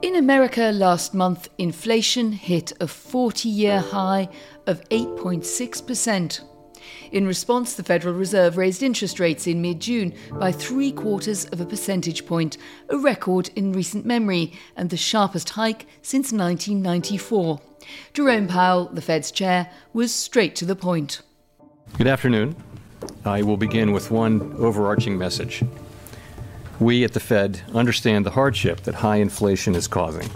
In America last month, inflation hit a 40 year high of 8.6%. In response, the Federal Reserve raised interest rates in mid June by three quarters of a percentage point, a record in recent memory and the sharpest hike since 1994. Jerome Powell, the Fed's chair, was straight to the point. Good afternoon. I will begin with one overarching message. We at the Fed understand the hardship that high inflation is causing.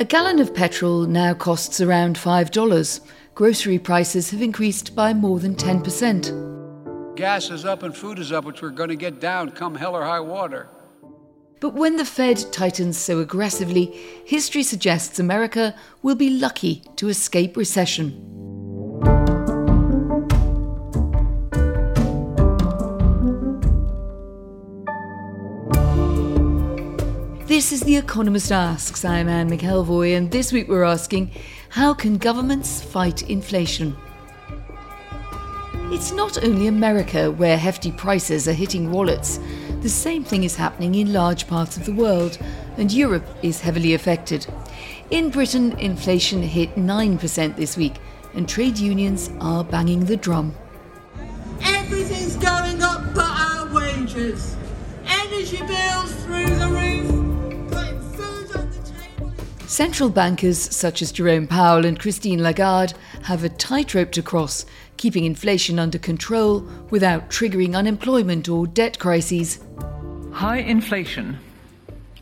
A gallon of petrol now costs around $5. Grocery prices have increased by more than 10%. Gas is up and food is up, which we're going to get down come hell or high water. But when the Fed tightens so aggressively, history suggests America will be lucky to escape recession. This is The Economist Asks. I'm Anne McElvoy, and this week we're asking how can governments fight inflation? It's not only America where hefty prices are hitting wallets. The same thing is happening in large parts of the world, and Europe is heavily affected. In Britain, inflation hit 9% this week, and trade unions are banging the drum. Everything's going up but our wages. Energy bills through the roof. Central bankers such as Jerome Powell and Christine Lagarde have a tightrope to cross, keeping inflation under control without triggering unemployment or debt crises. High inflation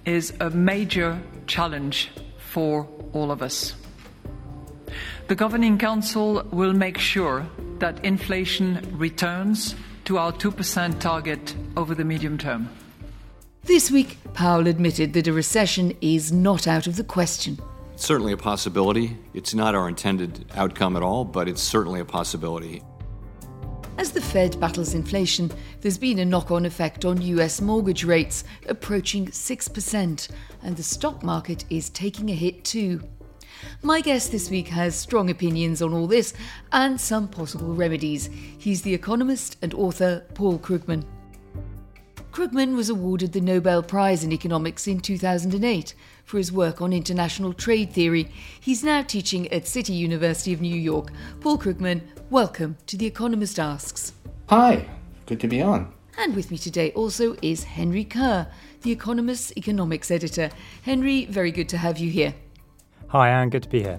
is a major challenge for all of us. The Governing Council will make sure that inflation returns to our 2% target over the medium term. This week, Powell admitted that a recession is not out of the question. It's certainly a possibility. It's not our intended outcome at all, but it's certainly a possibility. As the Fed battles inflation, there's been a knock on effect on US mortgage rates, approaching 6%, and the stock market is taking a hit too. My guest this week has strong opinions on all this and some possible remedies. He's the economist and author Paul Krugman. Krugman was awarded the Nobel Prize in Economics in 2008 for his work on international trade theory. He's now teaching at City University of New York. Paul Krugman, welcome to The Economist Asks. Hi, good to be on. And with me today also is Henry Curr, The Economist's economics editor. Henry, very good to have you here. Hi, Anne. Good to be here.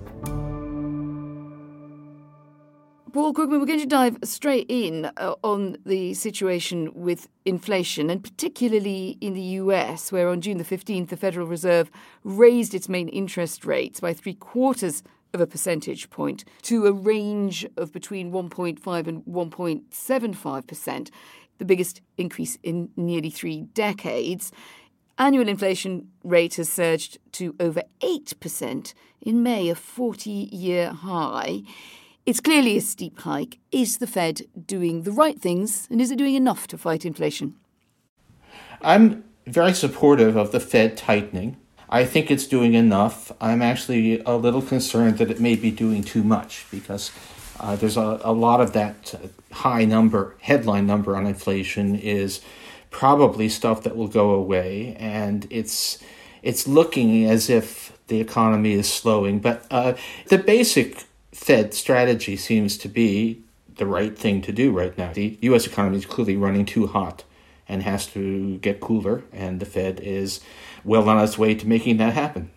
Paul Krugman, we're going to dive straight in uh, on the situation with inflation, and particularly in the US, where on June the 15th, the Federal Reserve raised its main interest rates by three quarters of a percentage point to a range of between 1.5 and 1.75%, the biggest increase in nearly three decades. Annual inflation rate has surged to over 8% in May, a 40 year high. It's clearly a steep hike. Is the Fed doing the right things and is it doing enough to fight inflation? I'm very supportive of the Fed tightening. I think it's doing enough. I'm actually a little concerned that it may be doing too much because uh, there's a, a lot of that high number, headline number on inflation is probably stuff that will go away, and it's it's looking as if the economy is slowing. But uh, the basic Fed strategy seems to be the right thing to do right now. The U.S. economy is clearly running too hot and has to get cooler, and the Fed is well on its way to making that happen.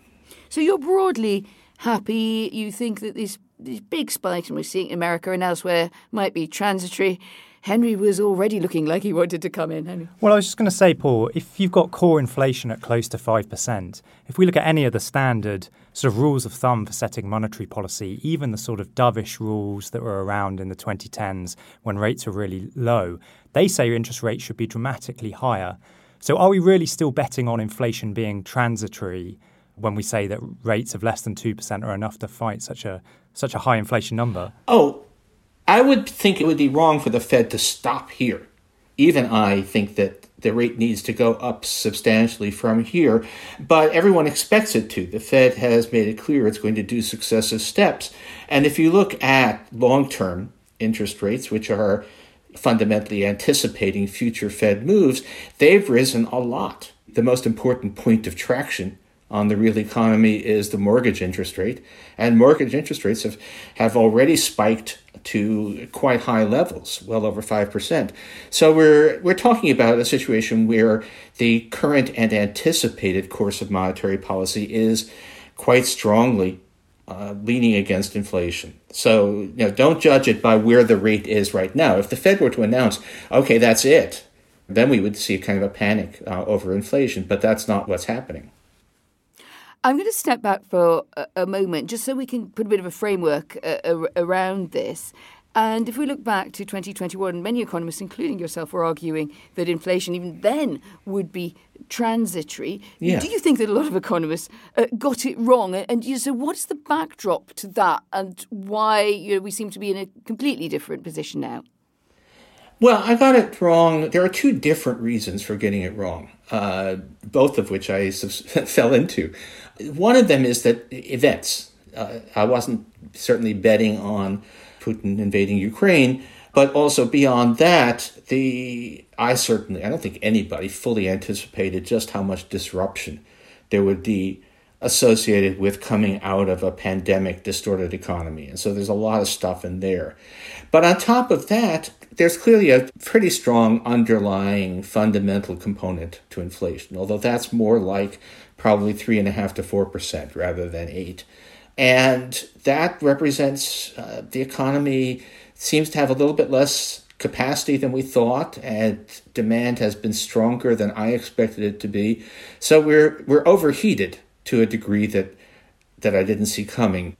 So you're broadly happy. You think that these these big spikes, we're seeing in America and elsewhere, might be transitory. Henry was already looking like he wanted to come in. Henry. Well, I was just going to say, Paul, if you've got core inflation at close to 5%, if we look at any of the standard sort of rules of thumb for setting monetary policy, even the sort of dovish rules that were around in the 2010s when rates were really low, they say interest rates should be dramatically higher. So are we really still betting on inflation being transitory when we say that rates of less than 2% are enough to fight such a such a high inflation number? Oh, I would think it would be wrong for the Fed to stop here. Even I think that the rate needs to go up substantially from here, but everyone expects it to. The Fed has made it clear it's going to do successive steps. And if you look at long term interest rates, which are fundamentally anticipating future Fed moves, they've risen a lot. The most important point of traction on the real economy is the mortgage interest rate. And mortgage interest rates have, have already spiked to quite high levels, well over 5%. So we're, we're talking about a situation where the current and anticipated course of monetary policy is quite strongly uh, leaning against inflation. So you know, don't judge it by where the rate is right now. If the Fed were to announce, okay, that's it, then we would see kind of a panic uh, over inflation, but that's not what's happening. I'm going to step back for a, a moment just so we can put a bit of a framework uh, around this. And if we look back to 2021, many economists, including yourself, were arguing that inflation, even then, would be transitory. Yeah. Do you think that a lot of economists uh, got it wrong? And you, so, what's the backdrop to that, and why you know, we seem to be in a completely different position now? Well, I got it wrong. There are two different reasons for getting it wrong, uh, both of which I fell into. One of them is that events. Uh, I wasn't certainly betting on Putin invading Ukraine, but also beyond that, the I certainly I don't think anybody fully anticipated just how much disruption there would be associated with coming out of a pandemic distorted economy. And so there's a lot of stuff in there. But on top of that, there's clearly a pretty strong underlying fundamental component to inflation, although that's more like probably three and a half to four percent rather than eight. And that represents uh, the economy seems to have a little bit less capacity than we thought, and demand has been stronger than I expected it to be. So we're we're overheated to a degree that that I didn't see coming.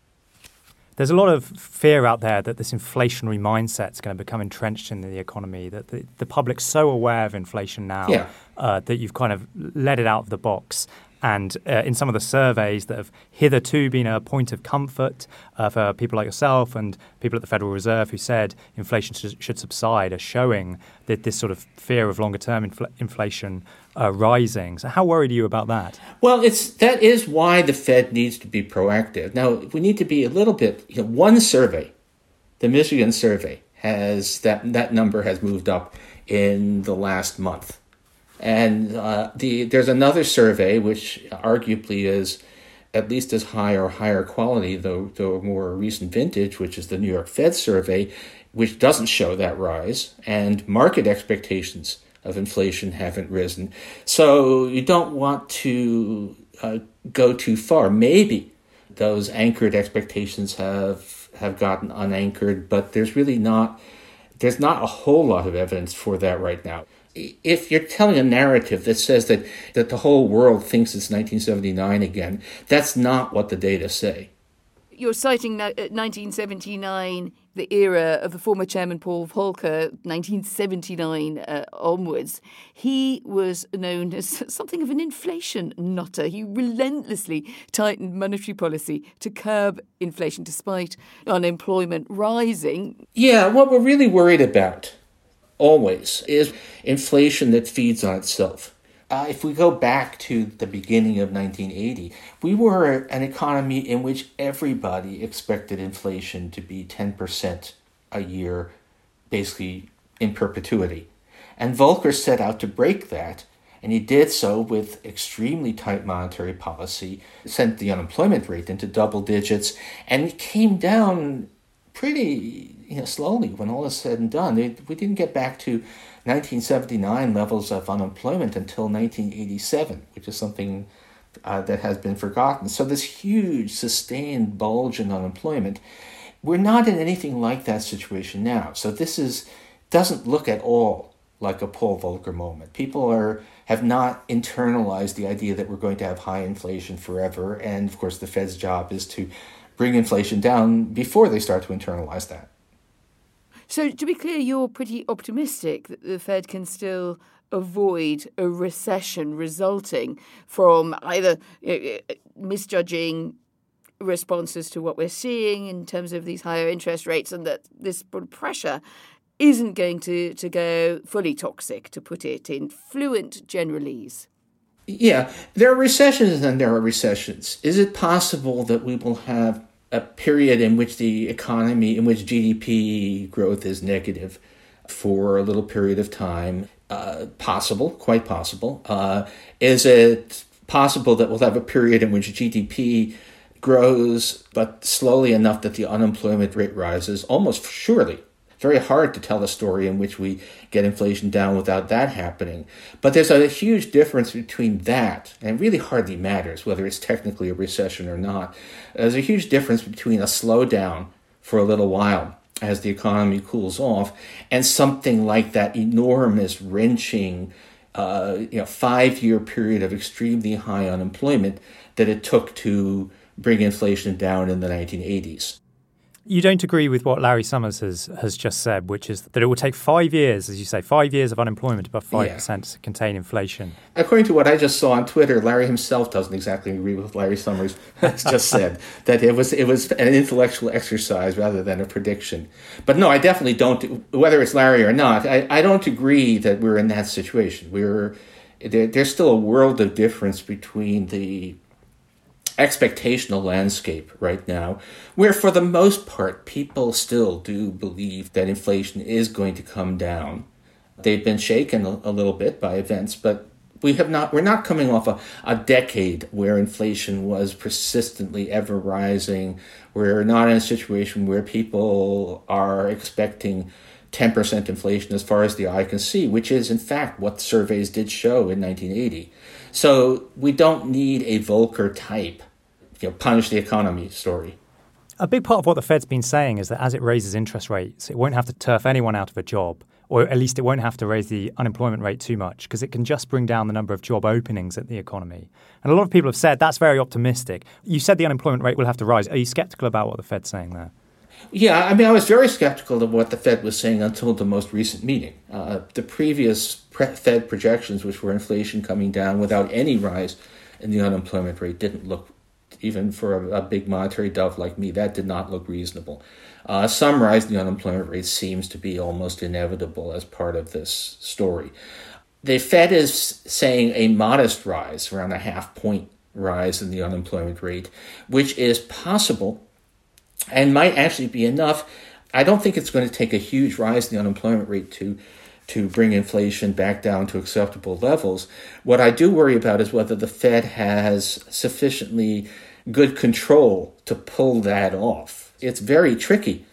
There's a lot of fear out there that this inflationary mindset is going to become entrenched in the economy, that the, the public's so aware of inflation now yeah. uh, that you've kind of let it out of the box. And uh, in some of the surveys that have hitherto been a point of comfort uh, for people like yourself and people at the Federal Reserve who said inflation should, should subside are showing that this sort of fear of longer term infl- inflation uh, rising. So, how worried are you about that? Well, it's that is why the Fed needs to be proactive. Now, we need to be a little bit. You know, one survey, the Michigan survey, has that that number has moved up in the last month. And uh, the there's another survey which arguably is at least as high or higher quality, though though more recent vintage, which is the New York Fed survey, which doesn't show that rise, and market expectations of inflation haven't risen. So you don't want to uh, go too far. Maybe those anchored expectations have have gotten unanchored, but there's really not there's not a whole lot of evidence for that right now if you're telling a narrative that says that, that the whole world thinks it's 1979 again, that's not what the data say. You're citing 1979, uh, the era of the former chairman Paul Volcker, 1979 uh, onwards. He was known as something of an inflation nutter. He relentlessly tightened monetary policy to curb inflation despite unemployment rising. Yeah, what we're really worried about always is inflation that feeds on itself. Uh, if we go back to the beginning of 1980, we were an economy in which everybody expected inflation to be 10% a year, basically in perpetuity. And Volcker set out to break that, and he did so with extremely tight monetary policy, sent the unemployment rate into double digits, and it came down pretty you know, slowly when all is said and done. They, we didn't get back to 1979 levels of unemployment until 1987, which is something uh, that has been forgotten. So, this huge sustained bulge in unemployment, we're not in anything like that situation now. So, this is doesn't look at all like a Paul Volcker moment. People are have not internalized the idea that we're going to have high inflation forever, and of course, the Fed's job is to bring inflation down before they start to internalize that. So, to be clear, you're pretty optimistic that the Fed can still avoid a recession resulting from either misjudging responses to what we're seeing in terms of these higher interest rates and that this pressure isn't going to, to go fully toxic, to put it in fluent generalese. Yeah, there are recessions and there are recessions. Is it possible that we will have a period in which the economy, in which GDP growth is negative for a little period of time? Uh, possible, quite possible. Uh, is it possible that we'll have a period in which GDP grows, but slowly enough that the unemployment rate rises? Almost surely very hard to tell a story in which we get inflation down without that happening. But there's a huge difference between that, and really hardly matters whether it's technically a recession or not. There's a huge difference between a slowdown for a little while as the economy cools off and something like that enormous wrenching uh, you know five year period of extremely high unemployment that it took to bring inflation down in the 1980s. You don't agree with what Larry Summers has, has just said, which is that it will take five years, as you say, five years of unemployment above 5% yeah. to contain inflation. According to what I just saw on Twitter, Larry himself doesn't exactly agree with what Larry Summers has just said, that it was, it was an intellectual exercise rather than a prediction. But no, I definitely don't, whether it's Larry or not, I, I don't agree that we're in that situation. We're, there, there's still a world of difference between the expectational landscape right now, where for the most part, people still do believe that inflation is going to come down. They've been shaken a, little bit by events, but we have not we're not coming off a, a decade where inflation was persistently ever rising. We're not in a situation where people are expecting 10% inflation as far as the eye can see, which is in fact what surveys did show in 1980. So we don't need a Volcker type you know, punish the economy story. A big part of what the Fed's been saying is that as it raises interest rates, it won't have to turf anyone out of a job, or at least it won't have to raise the unemployment rate too much because it can just bring down the number of job openings at the economy. And a lot of people have said that's very optimistic. You said the unemployment rate will have to rise. Are you skeptical about what the Fed's saying there? Yeah, I mean, I was very skeptical of what the Fed was saying until the most recent meeting. Uh, the previous pre- Fed projections, which were inflation coming down without any rise in the unemployment rate, didn't look even for a, a, big monetary dove like me, that did not look reasonable. Uh, some rise in the unemployment rate seems to be almost inevitable as part of this story. The Fed is saying a modest rise, around a half point rise in the unemployment rate, which is possible and might actually be enough. I don't think it's going to take a huge rise in the unemployment rate to to bring inflation back down to acceptable levels. What I do worry about is whether the Fed has sufficiently good control to pull that off. It's very tricky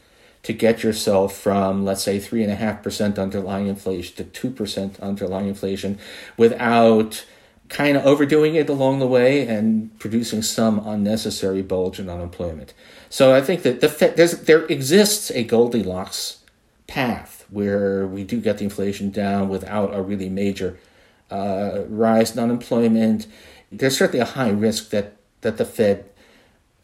to get yourself from, let's say, 3.5% underlying inflation to 2% underlying inflation without kind of overdoing it along the way and producing some unnecessary bulge in unemployment. So I think that the Fed, there exists a Goldilocks path where we do get the inflation down without a really major uh, rise in unemployment. There's certainly a high risk that that the Fed,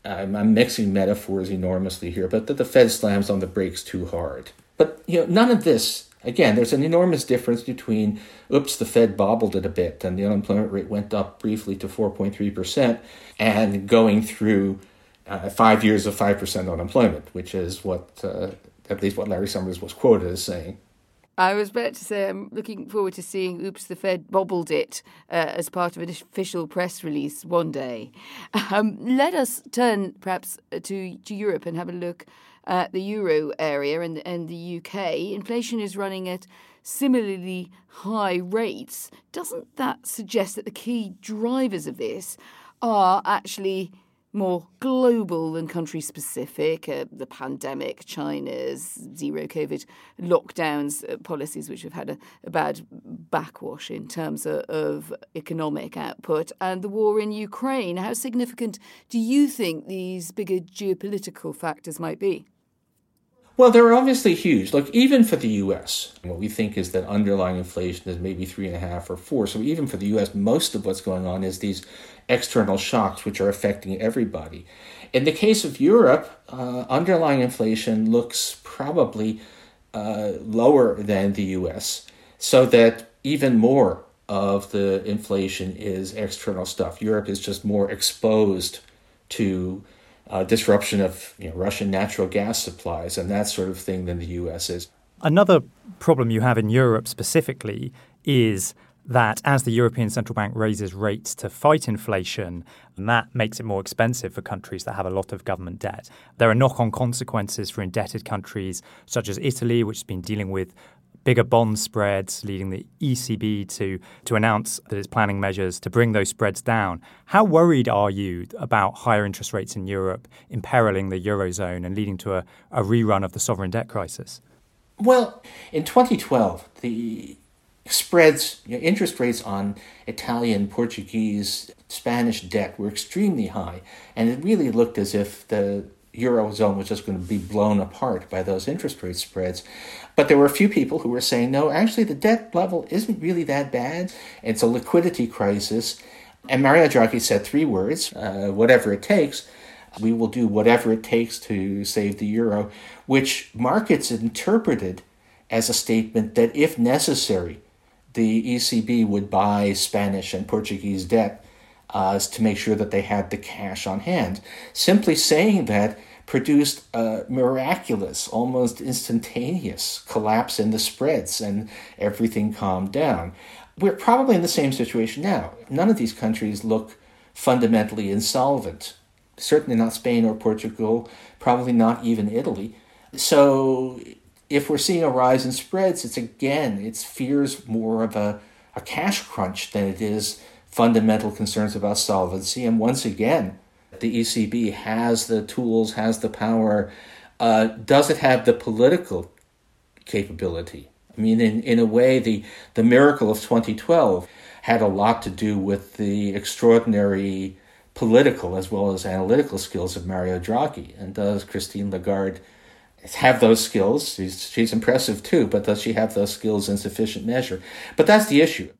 I'm, I'm mixing metaphors enormously here, but that the Fed slams on the brakes too hard. But you know, none of this. Again, there's an enormous difference between, oops, the Fed bobbled it a bit and the unemployment rate went up briefly to 4.3%, and going through uh, five years of 5% unemployment, which is what, uh, at least what Larry Summers was quoted as saying. I was about to say I'm looking forward to seeing Oops, the Fed bobbled it uh, as part of an official press release one day. Um, let us turn perhaps uh, to, to Europe and have a look at the euro area and, and the UK. Inflation is running at similarly high rates. Doesn't that suggest that the key drivers of this are actually more global than country specific. Uh, the pandemic, China's zero COVID lockdowns uh, policies, which have had a, a bad backwash in terms of, of, economic output, and the war in Ukraine. How significant do you think these bigger geopolitical factors might be? Well, they're obviously huge. Look, even for the U.S., what we think is that underlying inflation is maybe three and a half or four. So even for the U.S., most of what's going on is these external shocks which are affecting everybody. In the case of Europe, uh, underlying inflation looks probably uh, lower than the U.S. So that even more of the inflation is external stuff. Europe is just more exposed to uh, disruption of you know, Russian natural gas supplies and that sort of thing than the US is. Another problem you have in Europe specifically is that as the European Central Bank raises rates to fight inflation, that makes it more expensive for countries that have a lot of government debt. There are knock on consequences for indebted countries such as Italy, which has been dealing with bigger bond spreads, leading the ECB to, to announce that it's planning measures to bring those spreads down. How worried are you about higher interest rates in Europe imperiling the Eurozone and leading to a, a rerun of the sovereign debt crisis? Well, in 2012, the spreads, you know, interest rates on Italian, Portuguese, Spanish debt were extremely high, and it really looked as if the eurozone was just going to be blown apart by those interest rate spreads. But there were a few people who were saying, no, actually, the debt level isn't really that bad. It's a liquidity crisis. And Mario Draghi said three words uh, whatever it takes. We will do whatever it takes to save the euro, which markets interpreted as a statement that if necessary, the ECB would buy Spanish and Portuguese debt uh, to make sure that they had the cash on hand. Simply saying that produced a miraculous, almost instantaneous collapse in the spreads, and everything calmed down. We're probably in the same situation now. None of these countries look fundamentally insolvent. Certainly not Spain or Portugal, probably not even Italy. So if we're seeing a rise in spreads, it's again, it's fears more of a, a cash crunch than it is fundamental concerns about solvency. And once again, the ECB has the tools, has the power. Uh, does it have the political capability? I mean, in, in a way, the, the miracle of 2012 had a lot to do with the extraordinary political as well as analytical skills of Mario Draghi. And does Christine Lagarde have those skills? She's, she's impressive too, but does she have those skills in sufficient measure? But that's the issue.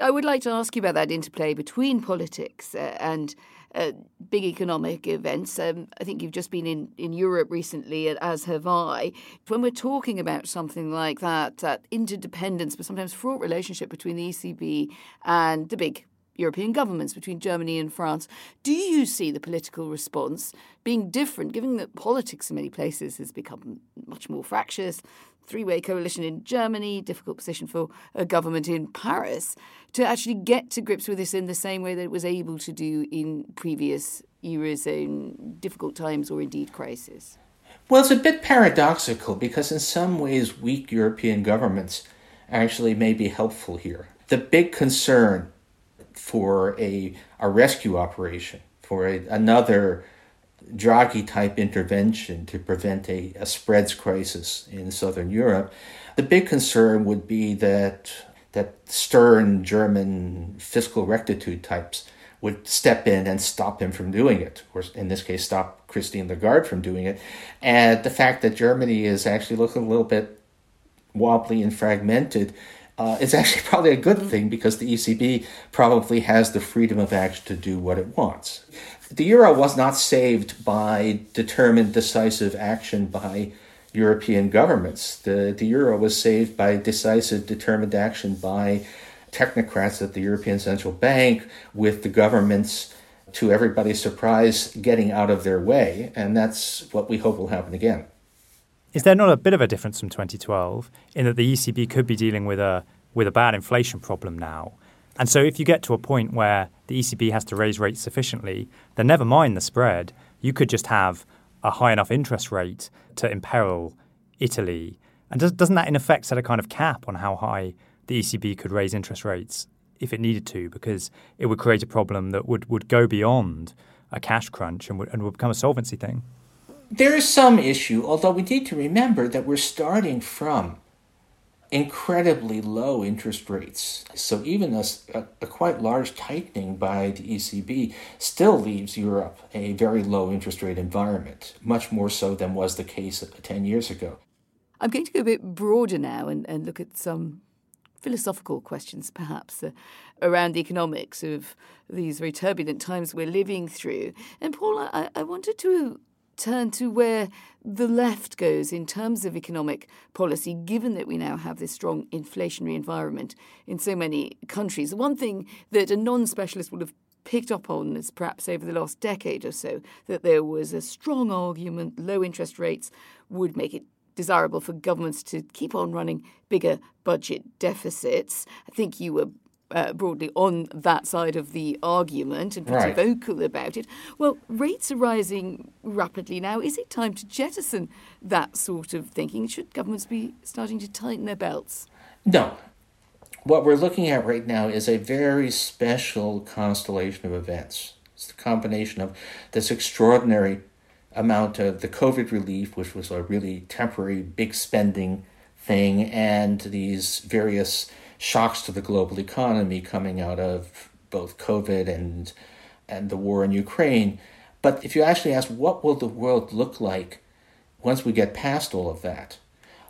I would like to ask you about that interplay between politics uh, and uh, big economic events. Um, I think you've just been in, in Europe recently, as have I. When we're talking about something like that, that interdependence, but sometimes fraught relationship between the ECB and the big European governments between Germany and France. Do you see the political response being different, given that politics in many places has become much more fractious? Three way coalition in Germany, difficult position for a government in Paris, to actually get to grips with this in the same way that it was able to do in previous Eurozone difficult times or indeed crisis? Well, it's a bit paradoxical because, in some ways, weak European governments actually may be helpful here. The big concern for a, a rescue operation, for a, another Draghi type intervention to prevent a, a spreads crisis in Southern Europe. The big concern would be that that stern German fiscal rectitude types would step in and stop him from doing it, or in this case, stop Christine Lagarde from doing it. And the fact that Germany is actually looking a little bit wobbly and fragmented uh, it's actually probably a good thing because the ECB probably has the freedom of action to do what it wants. The euro was not saved by determined, decisive action by European governments. The, the euro was saved by decisive, determined action by technocrats at the European Central Bank, with the governments, to everybody's surprise, getting out of their way. And that's what we hope will happen again. Is there not a bit of a difference from 2012 in that the ECB could be dealing with a with a bad inflation problem now? And so if you get to a point where the ECB has to raise rates sufficiently, then never mind the spread, you could just have a high enough interest rate to imperil Italy. And does, doesn't that in effect set a kind of cap on how high the ECB could raise interest rates if it needed to? Because it would create a problem that would, would go beyond a cash crunch and would, and would become a solvency thing. There is some issue, although we need to remember that we're starting from incredibly low interest rates. So even a, a, quite large tightening by the ECB still leaves Europe a very low interest rate environment, much more so than was the case 10 years ago. I'm going to go a bit broader now and, and look at some philosophical questions, perhaps, uh, around the economics of these very turbulent times we're living through. And Paul, I, I wanted to turn to where the left goes in terms of economic policy, given that we now have this strong inflationary environment in so many countries. One thing that a non specialist would have picked up on is perhaps over the last decade or so that there was a strong argument low interest rates would make it desirable for governments to keep on running bigger budget deficits. I think you were uh, broadly on that side of the argument and pretty right. vocal about it. Well, rates are rising rapidly now. Is it time to jettison that sort of thinking? Should governments be starting to tighten their belts? No. What we're looking at right now is a very special constellation of events. It's the combination of this extraordinary amount of the COVID relief, which was a really temporary big spending thing, and these various shocks to the global economy coming out of both COVID and and the war in Ukraine. But if you actually ask what will the world look like once we get past all of that,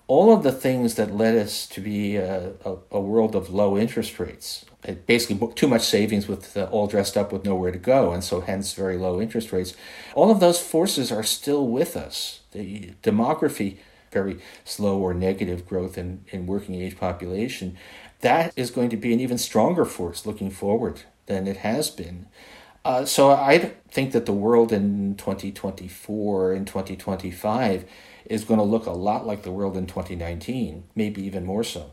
all of the things that led us to be a, a, a world of low interest rates, basically too much savings with uh, all dressed up with nowhere to go, and so hence very low interest rates, all of those forces are still with us. The demography, very slow or negative growth in, in working age population, that is going to be an even stronger force looking forward than it has been. Uh, so I think that the world in 2024 and 2025 is going to look a lot like the world in 2019, maybe even more so.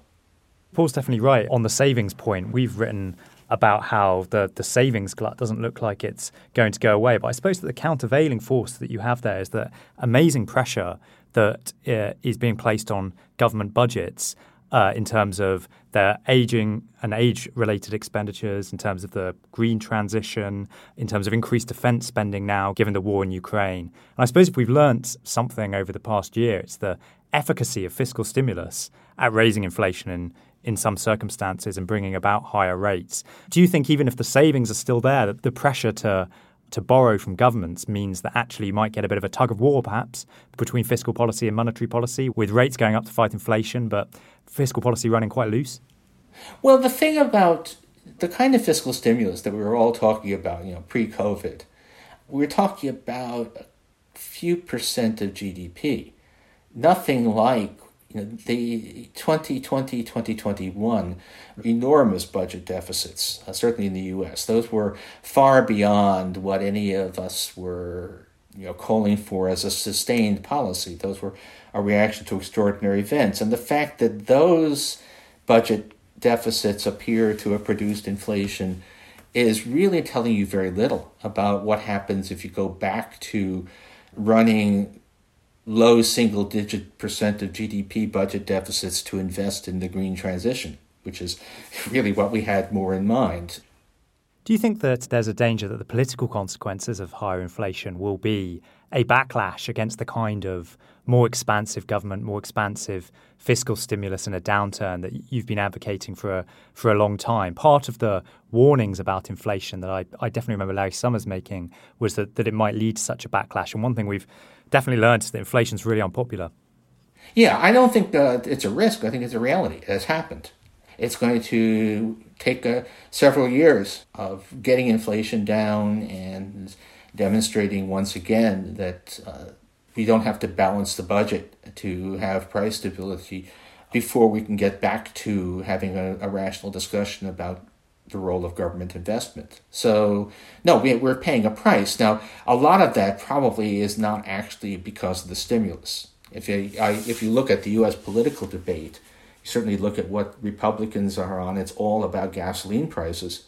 Paul's definitely right on the savings point. We've written about how the, the savings glut doesn't look like it's going to go away. But I suppose that the countervailing force that you have there is that amazing pressure that uh, is being placed on government budgets uh, in terms of their aging and age related expenditures, in terms of the green transition, in terms of increased defense spending now, given the war in Ukraine. And I suppose if we've learnt something over the past year, it's the efficacy of fiscal stimulus at raising inflation in, in some circumstances and bringing about higher rates. Do you think, even if the savings are still there, that the pressure to to borrow from governments means that actually you might get a bit of a tug of war, perhaps, between fiscal policy and monetary policy, with rates going up to fight inflation, but fiscal policy running quite loose? Well, the thing about the kind of fiscal stimulus that we were all talking about, you know, pre COVID, we're talking about a few percent of GDP. Nothing like you know, the 2020, 2021, enormous budget deficits, uh, certainly in the US. Those were far beyond what any of us were you know, calling for as a sustained policy. Those were a reaction to extraordinary events. And the fact that those budget deficits appear to have produced inflation is really telling you very little about what happens if you go back to running low single digit percent of GDP budget deficits to invest in the green transition, which is really what we had more in mind. Do you think that there's a danger that the political consequences of higher inflation will be a backlash against the kind of more expansive government, more expansive fiscal stimulus and a downturn that you've been advocating for a, for a long time? Part of the warnings about inflation that I, I definitely remember Larry Summers making was that, that it might lead to such a backlash. And one thing we've definitely learned that inflation is really unpopular. Yeah, I don't think uh, it's a risk. I think it's a reality. It has happened. It's going to take uh, several years of getting inflation down and demonstrating once again that uh, we don't have to balance the budget to have price stability before we can get back to having a, a rational discussion about the role of government investment. So, no, we, we're paying a price. Now, a lot of that probably is not actually because of the stimulus. If you, I, if you look at the U.S. political debate, you certainly look at what Republicans are on, it's all about gasoline prices.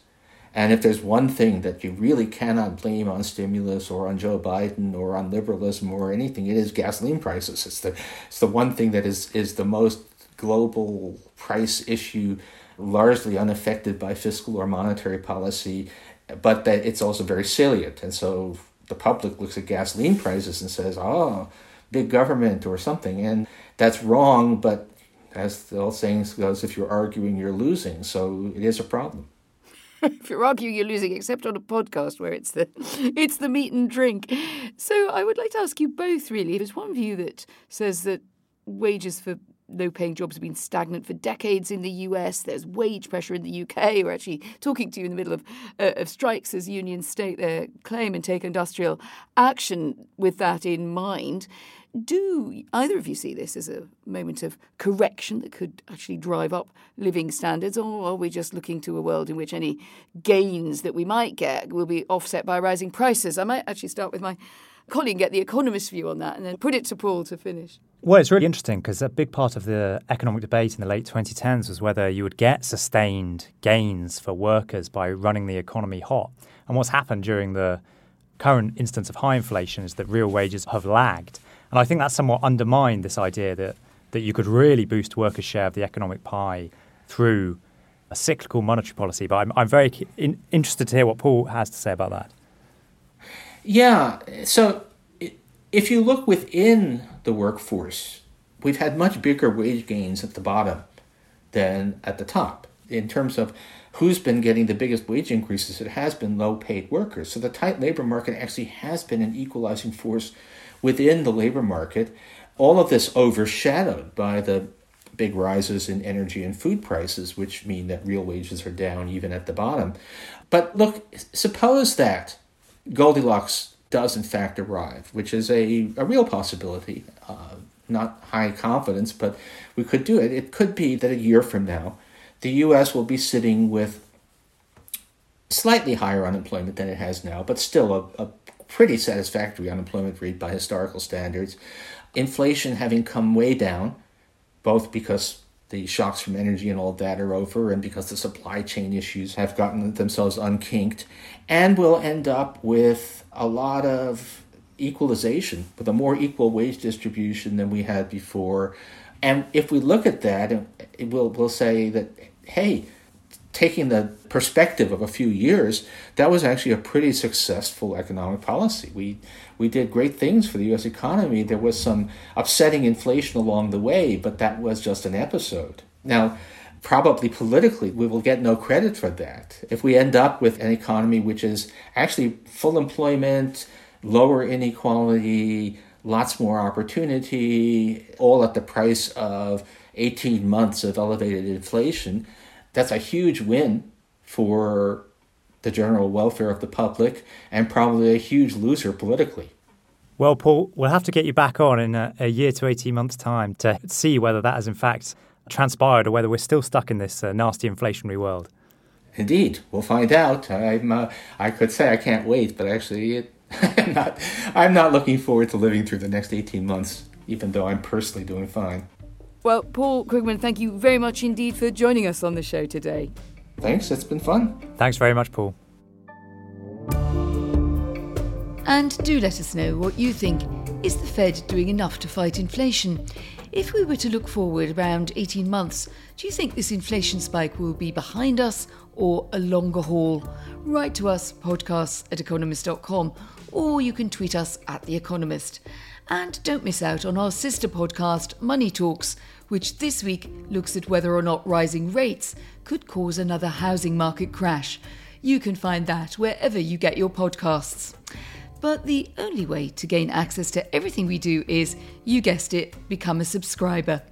And if there's one thing that you really cannot blame on stimulus or on Joe Biden or on liberalism or anything, it is gasoline prices. It's the, it's the one thing that is, is the most global price issue largely unaffected by fiscal or monetary policy, but that it's also very salient. And so the public looks at gasoline prices and says, oh, big government or something. And that's wrong, but As the old saying goes, if you're arguing, you're losing. So it is a problem. if you're arguing, you're losing, except on a podcast where it's the it's the meat and drink. So I would like to ask you both. Really, there's one view that says that wages for low paying jobs have been stagnant for decades in the US. There's wage pressure in the UK. We're actually talking to you in the middle of, uh, of strikes as unions state their claim and take industrial action with that in mind. Do either of you see this as a moment of correction that could actually drive up living standards, or are we just looking to a world in which any gains that we might get will be offset by rising prices? I might actually start with my colleague, get the economist view on that, and then put it to Paul to finish. Well, it's really interesting because a big part of the economic debate in the late 2010s was whether you would get sustained gains for workers by running the economy hot. And what's happened during the current instance of high inflation is that real wages have lagged. And I think that's somewhat undermined this idea that, that you could really boost workers' share of the economic pie through a cyclical monetary policy. But I'm, I'm very in, interested to hear what Paul has to say about that. Yeah. So if you look within the workforce, we've had much bigger wage gains at the bottom than at the top. In terms of who's been getting the biggest wage increases, it has been low paid workers. So the tight labor market actually has been an equalizing force within the labor market. All of this overshadowed by the big rises in energy and food prices, which mean that real wages are down even at the bottom. But look, suppose that Goldilocks does in fact arrive, which is a, a real possibility. Uh, not high confidence, but we could do it. It could be that a year from now, the US will be sitting with slightly higher unemployment than it has now, but still a, a pretty satisfactory unemployment rate by historical standards. Inflation having come way down, both because the shocks from energy and all that are over, and because the supply chain issues have gotten themselves unkinked, and we'll end up with a lot of equalization, with a more equal wage distribution than we had before. And if we look at that, we'll, we'll say that, hey, taking the perspective of a few years, that was actually a pretty successful economic policy. We we did great things for the U.S. economy. There was some upsetting inflation along the way, but that was just an episode. Now, probably politically, we will get no credit for that. If we end up with an economy which is actually full employment, lower inequality, lots more opportunity, all at the price of 18 months of elevated inflation, that's a huge win for the general welfare of the public and probably a huge loser politically. Well, Paul, we'll have to get you back on in a, a year to 18 months' time to see whether that has in fact transpired or whether we're still stuck in this uh, nasty inflationary world. Indeed, we'll find out. I'm, uh, I could say I can't wait, but actually, it, I'm not. I'm not looking forward to living through the next 18 months, even though I'm personally doing fine. Well, Paul Krugman, thank you very much indeed for joining us on the show today. Thanks, it's been fun. Thanks very much, Paul. And do let us know what you think. Is the Fed doing enough to fight inflation? If we were to look forward around 18 months, do you think this inflation spike will be behind us or a longer haul? Write to us, podcasts at economist.com, or you can tweet us at The Economist. And don't miss out on our sister podcast, Money Talks, which this week looks at whether or not rising rates could cause another housing market crash. You can find that wherever you get your podcasts. But the only way to gain access to everything we do is, you guessed it, become a subscriber.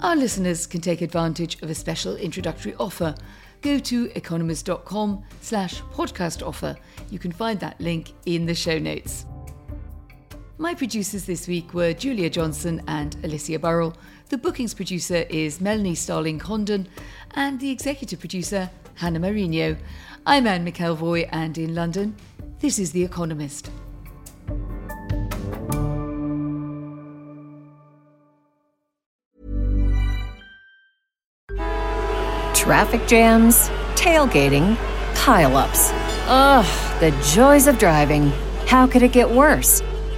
Our listeners can take advantage of a special introductory offer. Go to economist.com slash podcast offer. You can find that link in the show notes. My producers this week were Julia Johnson and Alicia Burrell. The bookings producer is Melanie Starling Condon, and the executive producer, Hannah Mourant. I'm Anne McElvoy, and in London, this is The Economist. Traffic jams, tailgating, pileups. Ugh, the joys of driving. How could it get worse?